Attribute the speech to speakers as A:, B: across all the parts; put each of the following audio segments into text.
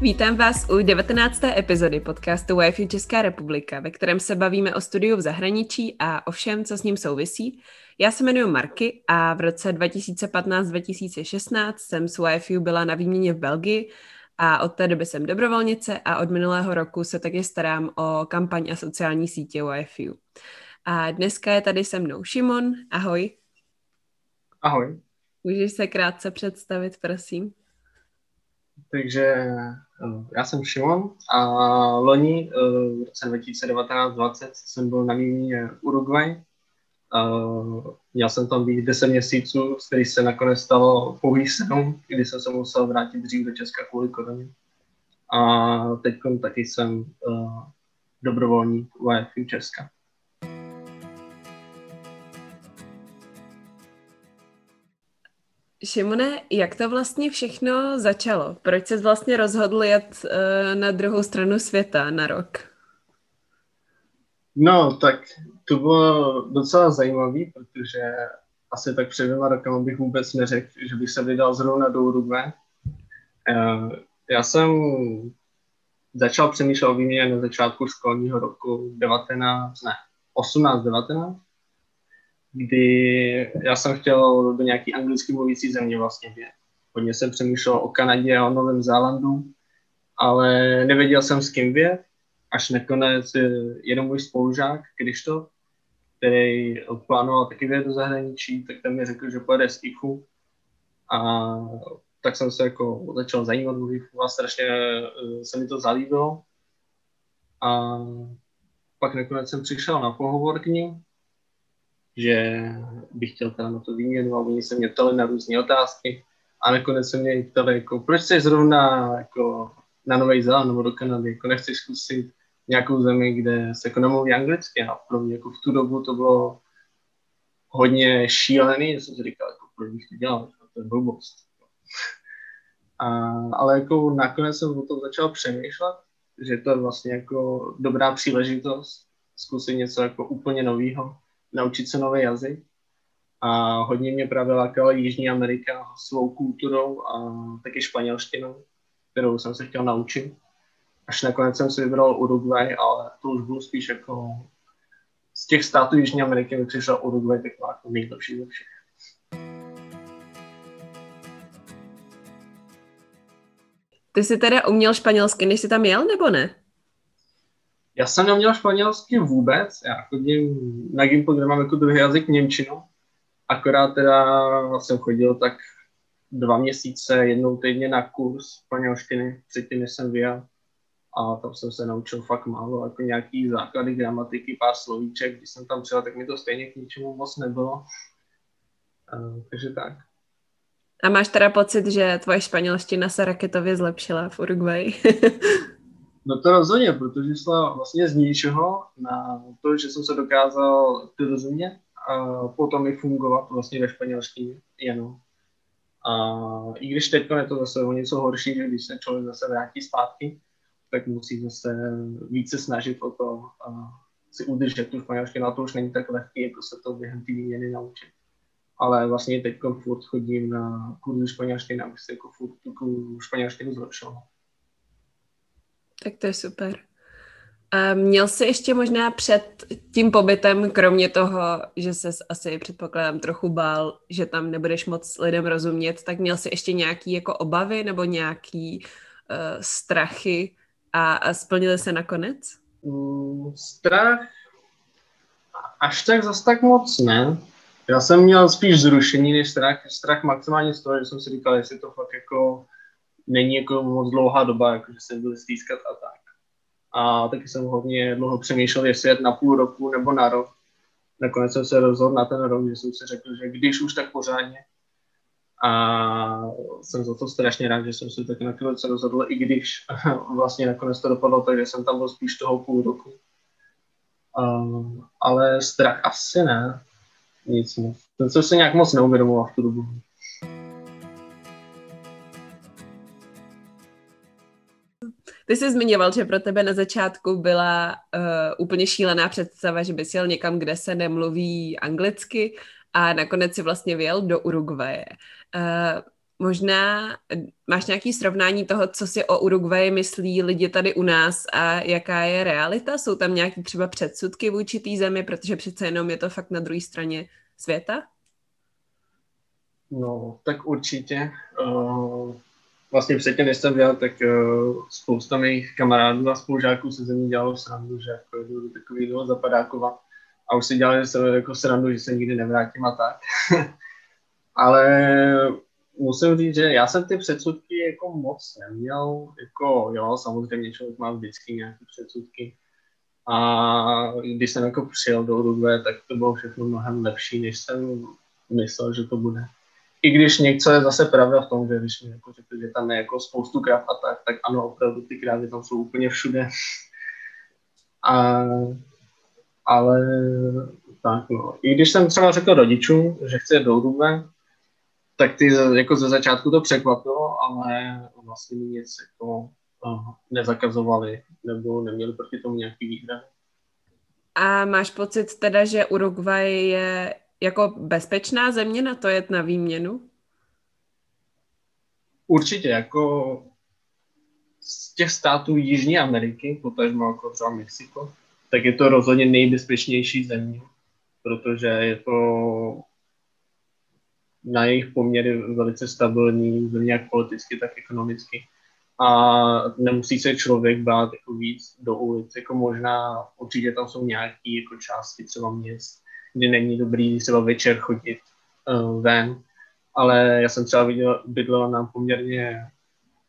A: Vítám vás u 19. epizody podcastu Wi-Fi Česká republika, ve kterém se bavíme o studiu v zahraničí a o všem, co s ním souvisí. Já se jmenuji Marky a v roce 2015-2016 jsem s Wi-Fi byla na výměně v Belgii a od té doby jsem dobrovolnice a od minulého roku se taky starám o kampaň a sociální sítě Wi-Fi. A dneska je tady se mnou Šimon. Ahoj.
B: Ahoj.
A: Můžeš se krátce představit, prosím?
B: Takže já jsem Šimon a loni eh, v roce 2019-2020 jsem byl na výměně Uruguay. Měl jsem tam být 10 měsíců, z kterých se nakonec stalo pouhých 7, kdy jsem se musel vrátit dřív do Česka kvůli koroně. A teď taky jsem eh, dobrovolník UEFI Česka.
A: Šimone, jak to vlastně všechno začalo? Proč jsi vlastně rozhodl jet uh, na druhou stranu světa na rok?
B: No, tak to bylo docela zajímavý, protože asi tak před dvěma rokama bych vůbec neřekl, že bych se vydal zrovna do Uruguay. Uh, já jsem začal přemýšlet o výměně na začátku školního roku 19, ne, 18, 19 kdy já jsem chtěl do nějaký anglicky mluvící země vlastně vědět. Hodně jsem přemýšlel o Kanadě a o Novém Zélandu, ale nevěděl jsem s kým vědět, až nakonec jeden můj spolužák, to, který plánoval taky vědět do zahraničí, tak ten mi řekl, že pojede z IFU a tak jsem se jako začal zajímat o IFU a strašně eh, se mi to zalíbilo. A pak nakonec jsem přišel na pohovor k ním že bych chtěl teda na to výměnu a oni se mě ptali na různé otázky a nakonec se mě ptali, jako, proč jsi zrovna jako, na Nový Zéland nebo do Kanady, jako nechceš zkusit nějakou zemi, kde se jako nemluví anglicky? A pro mě jako v tu dobu to bylo hodně šílený, že jsem si říkal, jako, proč bych to dělal, to je blbost. A, ale jako nakonec jsem o tom začal přemýšlet, že to je vlastně jako dobrá příležitost zkusit něco jako úplně nového naučit se nový jazyk. A hodně mě právě lákala Jižní Amerika svou kulturou a taky španělštinou, kterou jsem se chtěl naučit. Až nakonec jsem si vybral Uruguay, ale to už bylo spíš jako z těch států Jižní Ameriky mi přišel Uruguay taková jako nejlepší ze všech.
A: Ty jsi teda uměl španělsky, než jsi tam jel, nebo ne?
B: Jsem neměl španělsky vůbec, já chodím na Gimpl, kde mám jako druhý jazyk Němčinu, akorát teda jsem chodil tak dva měsíce, jednou týdně na kurz španělštiny, předtím, jsem vyjel. A tam jsem se naučil fakt málo, jako nějaký základy gramatiky, pár slovíček, když jsem tam přijel, tak mi to stejně k ničemu moc nebylo. Uh, takže tak.
A: A máš teda pocit, že tvoje španělština se raketově zlepšila v Uruguay?
B: No to rozhodně, protože šla vlastně z ničeho na to, že jsem se dokázal rozumět a potom i fungovat vlastně ve španělštině jenom. A i když teď je to zase o něco horší, že když se člověk zase vrátí zpátky, tak musí zase více snažit o to a si udržet tu španělštinu, a to už není tak lehké, jako se to během té výměny naučit. Ale vlastně teď furt chodím na kurzu španělštiny, abych si jako furt tu španělštinu zlepšoval.
A: Tak to je super. A měl jsi ještě možná před tím pobytem, kromě toho, že se asi předpokládám trochu bál, že tam nebudeš moc lidem rozumět, tak měl jsi ještě nějaký jako obavy nebo nějaký uh, strachy a, a splnili se nakonec?
B: Mm, strach až tak zase tak moc ne. Já jsem měl spíš zrušení než strach. Strach maximálně z toho, že jsem si říkal, jestli to fakt jako není jako moc dlouhá doba, jako že se byli stýskat a tak. A taky jsem hodně dlouho přemýšlel, jestli jet na půl roku nebo na rok. Nakonec jsem se rozhodl na ten rok, že jsem si řekl, že když už tak pořádně. A jsem za to strašně rád, že jsem se tak nakonec rozhodl, i když vlastně nakonec to dopadlo tak, že jsem tam byl spíš toho půl roku. Um, ale strach asi ne. Nic moc. Ten jsem se nějak moc neuvědomoval v tu dobu.
A: Ty jsi zmiňoval, že pro tebe na začátku byla uh, úplně šílená představa, že bys jel někam, kde se nemluví anglicky a nakonec si vlastně vyjel do Uruguaye. Uh, Možná máš nějaký srovnání toho, co si o Uruguay myslí lidi tady u nás a jaká je realita? Jsou tam nějaké třeba předsudky vůči té zemi, protože přece jenom je to fakt na druhé straně světa?
B: No, tak určitě. Uh, vlastně předtím, než jsem byl, tak uh, spousta mých kamarádů a spolužáků se země dělalo srandu, že jako jdu do takového zapadákova a už si dělali se jako srandu, že se nikdy nevrátím a tak. Ale musím říct, že já jsem ty předsudky jako moc neměl, jako jo, samozřejmě člověk má vždycky nějaké předsudky. A když jsem jako přijel do Uruguay, tak to bylo všechno mnohem lepší, než jsem myslel, že to bude. I když něco je zase pravda v tom, že když mi jako řekli, že tam je jako spoustu kráv a tak, tak ano, opravdu ty krávy tam jsou úplně všude. A, ale tak no. I když jsem třeba řekl rodičům, že chci do Uruguay, tak ty jako ze začátku to překvapilo, ale vlastně mi nic jako uh, nezakazovali nebo neměli proti tomu nějaký výhrady.
A: A máš pocit teda, že Uruguay je jako bezpečná země na to jet na výměnu?
B: Určitě, jako z těch států Jižní Ameriky, potažmo jako třeba Mexiko, tak je to rozhodně nejbezpečnější země, protože je to na jejich poměry velice stabilní, jak politicky, tak ekonomicky. A nemusí se člověk bát jako víc do ulic, jako možná určitě tam jsou nějaké jako části třeba měst, kdy není dobrý třeba večer chodit uh, ven, ale já jsem třeba viděl, bydlel na poměrně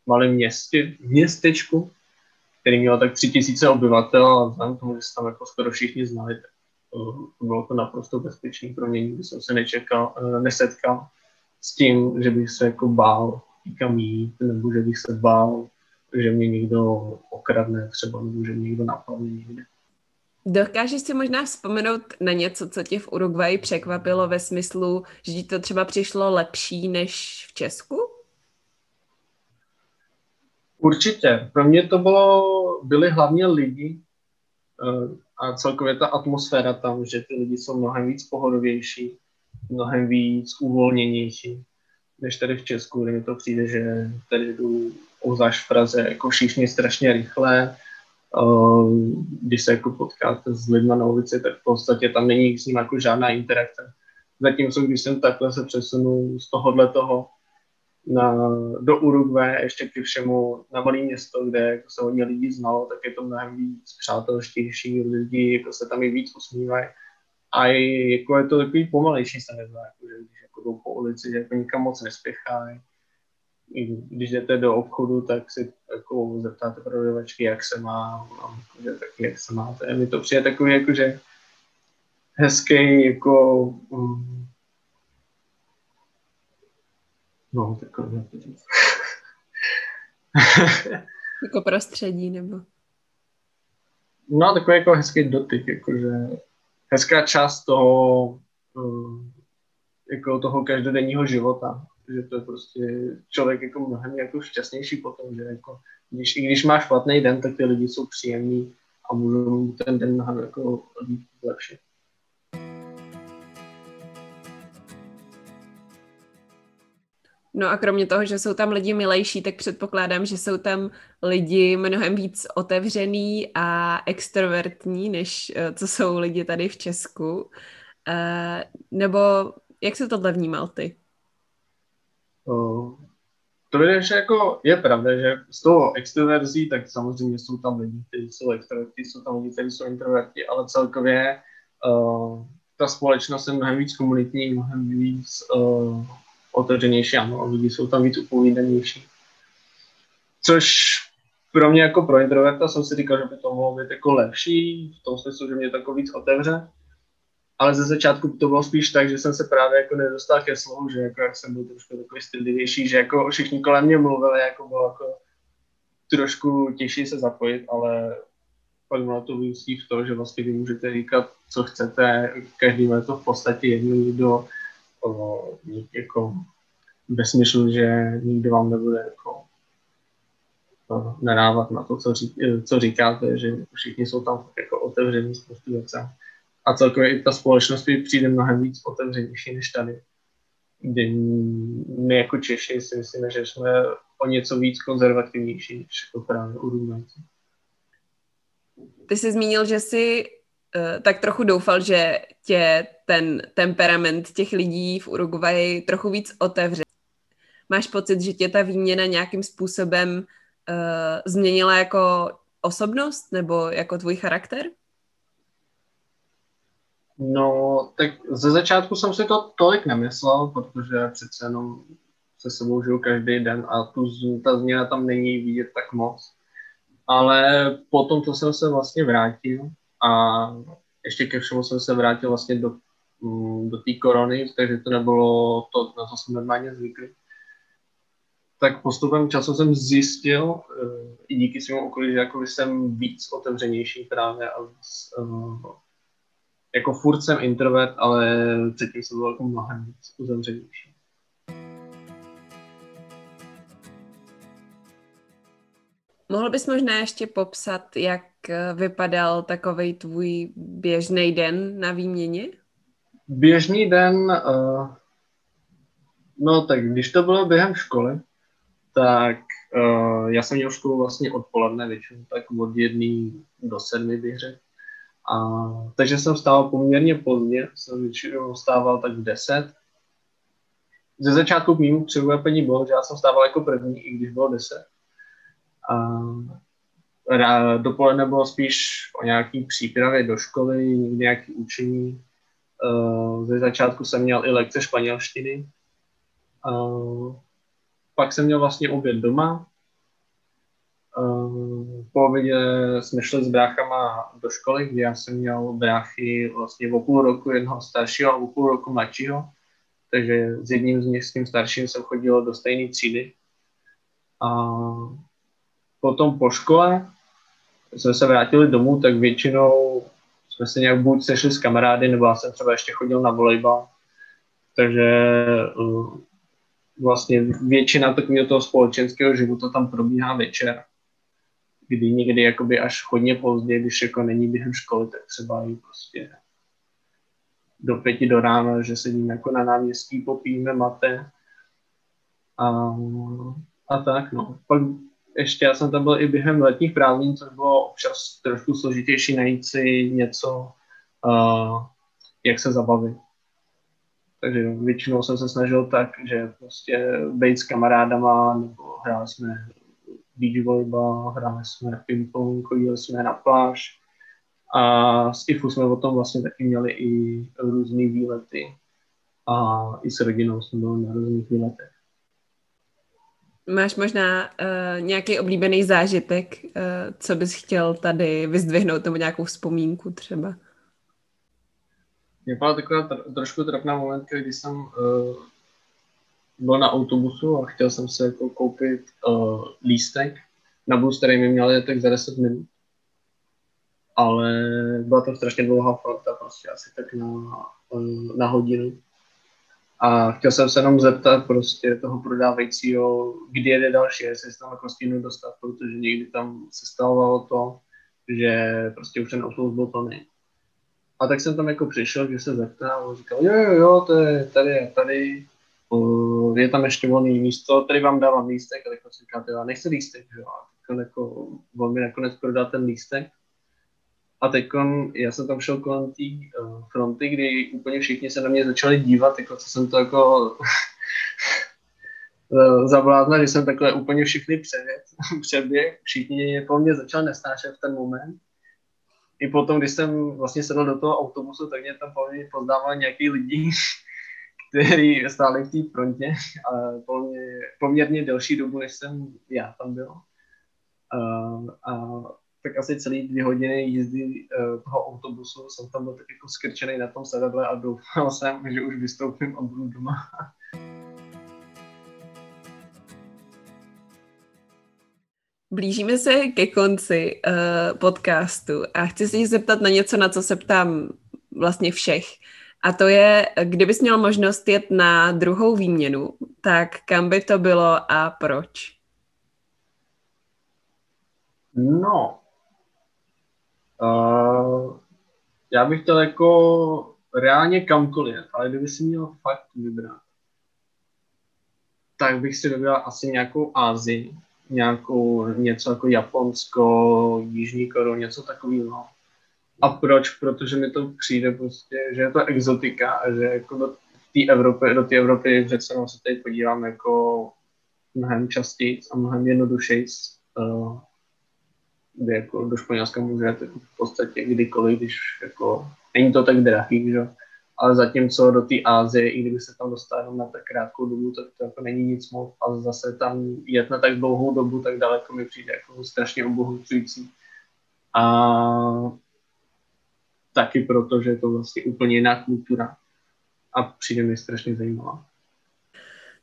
B: malém městě, městečku, který mělo tak tři tisíce obyvatel a vzhledem tomu, že se tam jako skoro všichni znali, tak bylo to naprosto bezpečné pro mě, nikdy jsem se nečekal, eh, nesetkal s tím, že bych se jako bál někam jít, nebo že bych se bál, že mě někdo okradne třeba, nebo že mě někdo napadne někde.
A: Dokážeš si možná vzpomenout na něco, co tě v Uruguayi překvapilo ve smyslu, že ti to třeba přišlo lepší než v Česku?
B: Určitě. Pro mě to bylo, byli hlavně lidi, eh, a celkově ta atmosféra tam, že ty lidi jsou mnohem víc pohodovější, mnohem víc uvolněnější, než tady v Česku, kde mi to přijde, že tady jdu obzvlášť v Praze jako všichni strašně rychle, když se jako potkáte s lidmi na ulici, tak v podstatě tam není s ním jako žádná interakce. Zatímco když jsem takhle se přesunu z tohohle toho na, do Uruguay, ještě ke všemu na malé město, kde jako se hodně lidí znalo, tak je to mnohem víc přátelštější, lidi jako se tam i víc usmívají. A je, jako je to takový pomalejší, se nezdá, jako, že když jako jdou po ulici, že jako nikam moc nespěchají. Když jdete do obchodu, tak si jako zeptáte prodavačky, jak se má, a že taky jak se máte. Mi to přijde takový, jako, že hezký, jako um, No, říct.
A: jako prostředí, nebo?
B: No, takový jako hezký dotyk, jakože hezká část toho, eh, jako toho každodenního života, že to je prostě člověk jako mnohem jako šťastnější potom, že jako, když, i když máš špatný den, tak ty lidi jsou příjemní a můžou ten den mnohem jako zlepšit.
A: No a kromě toho, že jsou tam lidi milejší, tak předpokládám, že jsou tam lidi mnohem víc otevřený a extrovertní, než eh, co jsou lidi tady v Česku. Uh, nebo jak se tohle vnímal ty?
B: To je, že jako je pravda, že z toho extroverzí, tak samozřejmě jsou tam lidi, kteří jsou extroverti, jsou tam lidi, kteří jsou introverti, ale celkově uh, ta společnost je mnohem víc komunitní, mnohem víc uh, otevřenější, ano, lidi jsou tam víc upovídanější. Což pro mě jako pro introverta jsem si říkal, že by to mohlo být jako lepší, v tom smyslu, že mě to jako víc otevře. Ale ze začátku to bylo spíš tak, že jsem se právě jako nedostal ke slovu, že jako jak jsem byl trošku takový stydlivější, že jako všichni kolem mě mluvili, jako bylo jako trošku těžší se zapojit, ale pak má to vyústí v to, že vlastně vy můžete říkat, co chcete, každý má to v podstatě jedno, kdo jako ve smyslu, že nikdo vám nebude jako nadávat na to, co, ří, co říkáte, že všichni jsou tam jako otevření spoustu věcem. A celkově i ta společnost přijde mnohem víc otevřenější než tady. kdy my jako Češi si myslíme, že jsme o něco víc konzervativnější než jako právě Urugvajci.
A: Ty jsi zmínil, že jsi uh, tak trochu doufal, že tě ten temperament těch lidí v Uruguayi trochu víc otevře. Máš pocit, že tě ta výměna nějakým způsobem uh, změnila jako osobnost nebo jako tvůj charakter?
B: No, tak ze začátku jsem si to tolik nemyslel, protože přece jenom se sebou žiju každý den a tu, ta změna tam není vidět tak moc. Ale potom, co jsem se vlastně vrátil a ještě ke všemu jsem se vrátil vlastně do, mm, do té korony, takže to nebylo to, na co jsem normálně zvyklý. Tak postupem času jsem zjistil, eh, i díky svému okolí, že jako jsem víc otevřenější právě a jako furt jsem introvert, ale předtím jsem byl jako mnohem víc uzavřenější.
A: Mohl bys možná ještě popsat, jak vypadal takový tvůj běžný den na výměně?
B: Běžný den, uh, no tak když to bylo během školy, tak uh, já jsem měl školu vlastně odpoledne většinou, tak od jedné do sedmi bych řekl. A, takže jsem vstával poměrně pozdě, jsem většinou vstával tak v 10. Ze začátku k mýmu překvapení bylo, že já jsem stával jako první, i když bylo 10. A dopoledne bylo spíš o nějaký přípravě do školy, nějaký učení. Ze začátku jsem měl i lekce španělštiny. Pak jsem měl vlastně oběd doma, po obědě jsme šli s bráchama do školy, kde já jsem měl bráchy vlastně o půl roku jednoho staršího a o půl roku mladšího. Takže s jedním z nich, s tím starším, jsem chodil do stejné třídy. A potom po škole jsme se vrátili domů, tak většinou jsme se nějak buď sešli s kamarády, nebo já jsem třeba ještě chodil na volejbal. Takže uh, vlastně většina takového toho společenského života tam probíhá večer kdy někdy jakoby až hodně pozdě, když jako není během školy, tak třeba i prostě do pěti do rána, že sedíme jako na náměstí, popijeme mate a, a tak, no. Pak ještě já jsem tam byl i během letních prázdnin, což bylo občas trošku složitější najít si něco, uh, jak se zabavit. Takže většinou jsem se snažil tak, že prostě být s kamarádama, nebo hráli jsme beach volejbal, hráli jsme ping-pong, chodili jsme na pláž a s IFU jsme o tom vlastně taky měli i různé výlety a i s rodinou jsme byli na různých výletech.
A: Máš možná uh, nějaký oblíbený zážitek, uh, co bys chtěl tady vyzdvihnout, nebo nějakou vzpomínku třeba?
B: Mě byla taková tr- trošku trapná momentka, kdy jsem uh, byl na autobusu a chtěl jsem se jako koupit uh, lístek na bus, který mi měl tak za 10 minut. Ale byla to strašně dlouhá fronta, prostě asi tak na, na hodinu. A chtěl jsem se jenom zeptat prostě toho prodávajícího, kdy jede další, jestli se tam jako stínu dostat, protože někdy tam se stávalo to, že prostě už ten autobus byl plný. A tak jsem tam jako přišel, že se zeptal a říkal, jo, jo, jo, to je tady, tady, je tam ještě volný místo, tady vám dávám lístek, a tak si říkáte, já nechci lístek, že jo, a jako on mi nakonec prodal ten lístek. A teď já jsem tam šel kolem té uh, fronty, kdy úplně všichni se na mě začali dívat, jako co jsem to jako zavládla, že jsem takhle úplně všechny převěd, přeběh, všichni po mně začali nesnášet v ten moment. I potom, když jsem vlastně sedl do toho autobusu, tak mě tam po mě poznával nějaký lidi, který stáli v té frontě a poměrně, poměrně delší dobu, než jsem já tam byl. Uh, a tak asi celý dvě hodiny jízdy uh, toho autobusu jsem tam byl tak jako skrčený na tom sedadle a doufal jsem, že už vystoupím a budu doma.
A: Blížíme se ke konci uh, podcastu a chci se zeptat na něco, na co se ptám vlastně všech. A to je, kdybys měl možnost jet na druhou výměnu, tak kam by to bylo a proč?
B: No, uh, já bych chtěl jako reálně kamkoliv, ale kdyby si měl fakt vybrat, tak bych si vybral asi nějakou Ázii, nějakou něco jako Japonsko, Jižní Koreu, něco takového. A proč? Protože mi to přijde prostě, že je to exotika a že jako do té Evropy, do té Evropy přece se tady podívám jako mnohem častěji a mnohem jednodušeji. Uh, kdy jako do Španělska můžete v podstatě kdykoliv, když jako není to tak drahý, že? ale zatímco do té Ázie, i kdyby se tam dostal na tak krátkou dobu, tak to jako není nic moc a zase tam jet na tak dlouhou dobu, tak daleko mi přijde jako strašně obohacující. A taky proto, že je to vlastně úplně jiná kultura a přijde mi strašně zajímavá.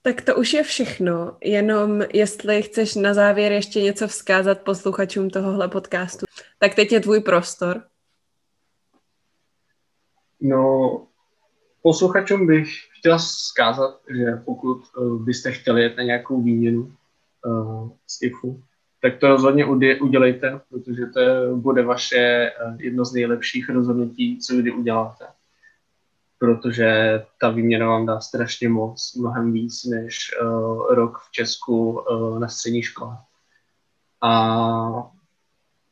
A: Tak to už je všechno, jenom jestli chceš na závěr ještě něco vzkázat posluchačům tohohle podcastu, tak teď je tvůj prostor.
B: No, posluchačům bych chtěla vzkázat, že pokud uh, byste chtěli jet na nějakou výměnu uh, z IFU, tak to rozhodně udělejte, protože to bude vaše uh, jedno z nejlepších rozhodnutí, co kdy uděláte protože ta výměna vám dá strašně moc, mnohem víc než uh, rok v Česku uh, na střední škole. A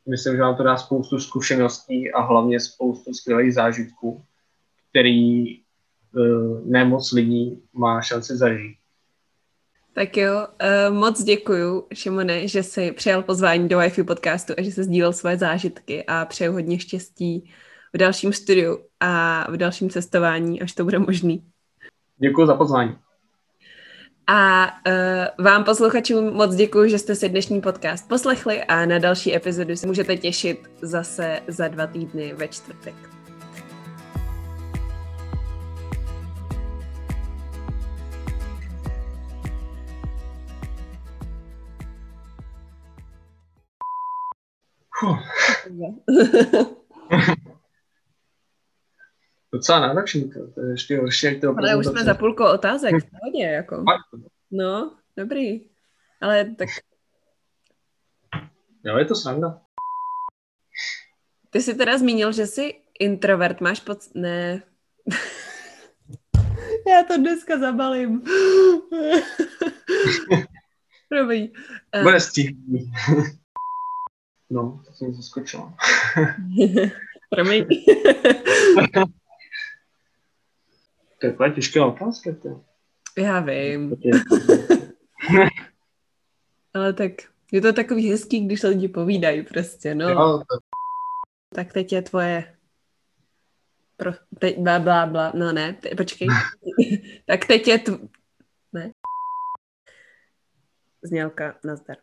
B: myslím, že vám to dá spoustu zkušeností a hlavně spoustu skvělých zážitků, který uh, nemoc lidí má šanci zažít.
A: Tak jo, uh, moc děkuju, Šimone, že jsi přijal pozvání do Wi-Fi podcastu a že jsi sdílel svoje zážitky a přeju hodně štěstí v dalším studiu a v dalším cestování, až to bude možný.
B: Děkuji za pozvání.
A: A uh, vám posluchačům moc děkuji, že jste si dnešní podcast poslechli a na další epizodu se můžete těšit zase za dva týdny ve čtvrtek.
B: docela náročný, to, to je ještě horší, jak to
A: Ale už jsme za půlku otázek, hodně, jako. No, dobrý. Ale tak...
B: Jo, je to sranda.
A: Ty jsi teda zmínil, že jsi introvert, máš pod... Ne. Já to dneska zabalím. Promiň.
B: Bude stíhný. No, to jsem zaskočila.
A: Promiň.
B: To je těžká otázka. To.
A: Já vím. Ale tak je to takový hezký, když se lidi povídají prostě, no. Jo, to... Tak teď je tvoje pro, teď, bla, bla, bla, no ne, te, počkej. tak teď je tv... ne. Znělka, nazdar.